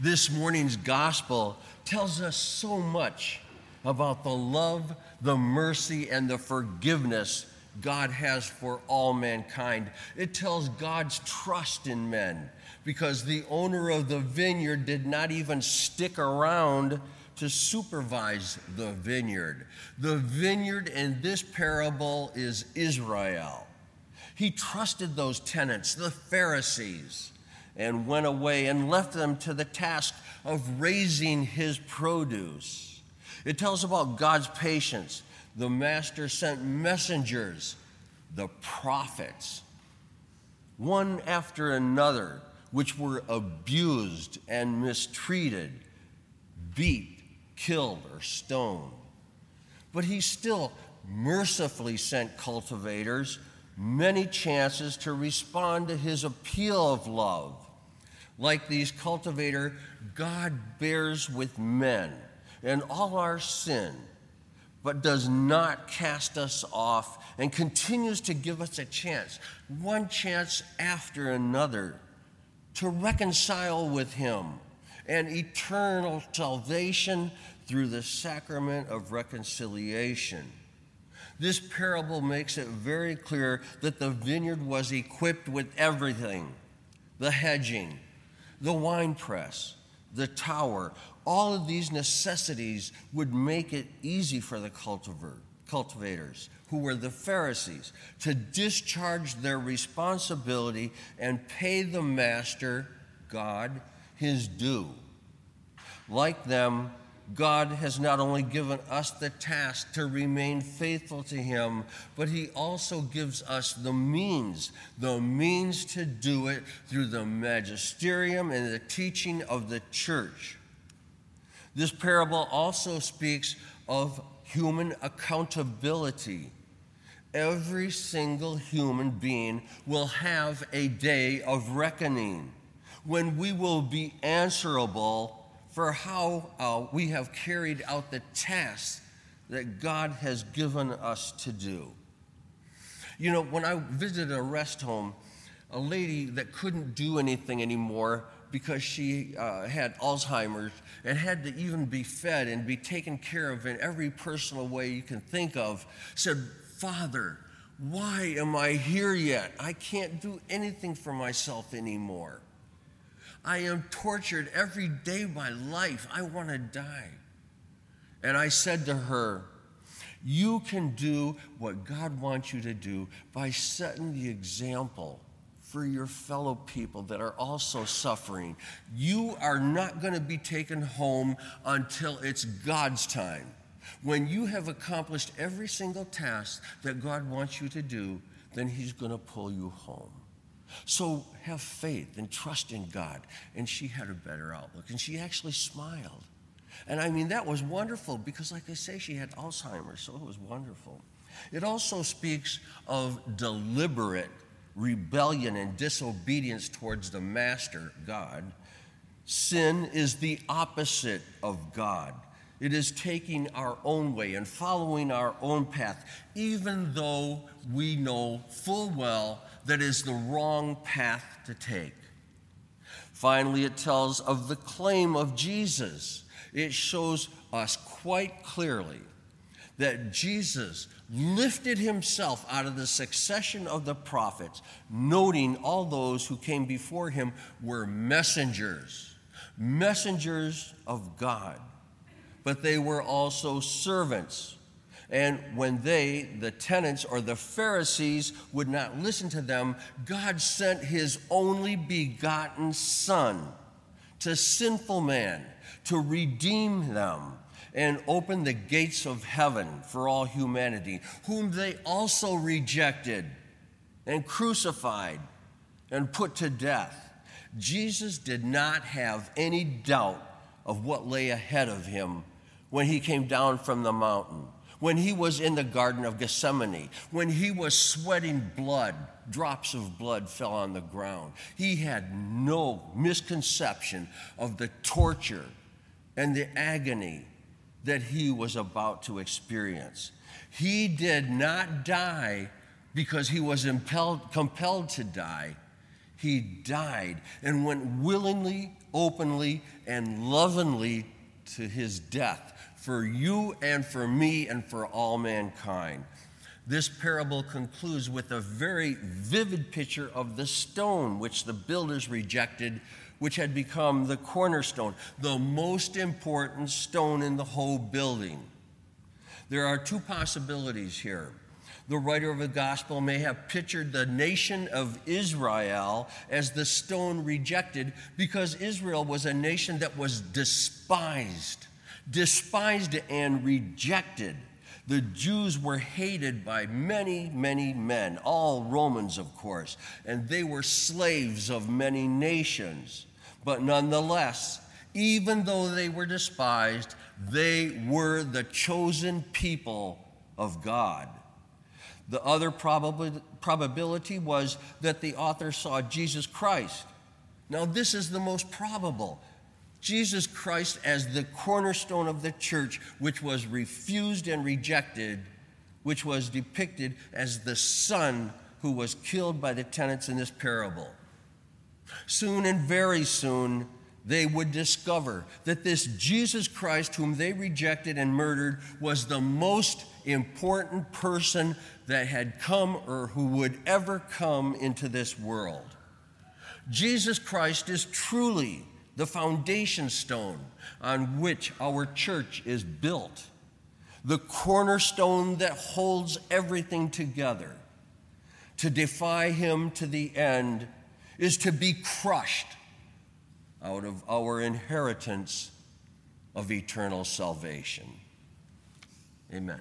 This morning's gospel tells us so much about the love, the mercy, and the forgiveness God has for all mankind. It tells God's trust in men because the owner of the vineyard did not even stick around to supervise the vineyard. The vineyard in this parable is Israel. He trusted those tenants, the Pharisees, and went away and left them to the task of raising his produce. It tells about God's patience. The master sent messengers, the prophets, one after another, which were abused and mistreated, beat, killed, or stoned. But he still mercifully sent cultivators many chances to respond to his appeal of love. Like these cultivator, God bears with men and all our sin, but does not cast us off and continues to give us a chance, one chance after another, to reconcile with him and eternal salvation through the sacrament of reconciliation. This parable makes it very clear that the vineyard was equipped with everything the hedging, the winepress, the tower. All of these necessities would make it easy for the cultivators, who were the Pharisees, to discharge their responsibility and pay the master, God, his due. Like them, God has not only given us the task to remain faithful to Him, but He also gives us the means, the means to do it through the magisterium and the teaching of the church. This parable also speaks of human accountability. Every single human being will have a day of reckoning when we will be answerable for how uh, we have carried out the task that God has given us to do. You know, when I visited a rest home, a lady that couldn't do anything anymore because she uh, had Alzheimer's and had to even be fed and be taken care of in every personal way you can think of said, Father, why am I here yet? I can't do anything for myself anymore. I am tortured every day of my life. I want to die. And I said to her, You can do what God wants you to do by setting the example for your fellow people that are also suffering. You are not going to be taken home until it's God's time. When you have accomplished every single task that God wants you to do, then He's going to pull you home. So have faith and trust in God. And she had a better outlook. And she actually smiled. And I mean, that was wonderful because, like I say, she had Alzheimer's, so it was wonderful. It also speaks of deliberate rebellion and disobedience towards the Master, God. Sin is the opposite of God. It is taking our own way and following our own path, even though we know full well that is the wrong path to take. Finally, it tells of the claim of Jesus. It shows us quite clearly that Jesus lifted himself out of the succession of the prophets, noting all those who came before him were messengers, messengers of God, but they were also servants and when they, the tenants or the Pharisees, would not listen to them, God sent his only begotten Son to sinful man to redeem them and open the gates of heaven for all humanity, whom they also rejected and crucified and put to death. Jesus did not have any doubt of what lay ahead of him when he came down from the mountain when he was in the Garden of Gethsemane, when he was sweating blood, drops of blood fell on the ground. He had no misconception of the torture and the agony that he was about to experience. He did not die because he was impelled, compelled to die. He died and went willingly, openly, and lovingly to his death for you and for me and for all mankind. This parable concludes with a very vivid picture of the stone which the builders rejected, which had become the cornerstone, the most important stone in the whole building. There are two possibilities here. The writer of the gospel may have pictured the nation of Israel as the stone rejected because Israel was a nation that was despised, despised and rejected. The Jews were hated by many, many men, all Romans, of course, and they were slaves of many nations. But nonetheless, even though they were despised, they were the chosen people of God. The other probability was that the author saw Jesus Christ. Now, this is the most probable. Jesus Christ as the cornerstone of the church, which was refused and rejected, which was depicted as the son who was killed by the tenants in this parable. Soon and very soon, they would discover that this Jesus Christ, whom they rejected and murdered, was the most important person that had come or who would ever come into this world. Jesus Christ is truly the foundation stone on which our church is built, the cornerstone that holds everything together. To defy him to the end is to be crushed out of our inheritance of eternal salvation. Amen.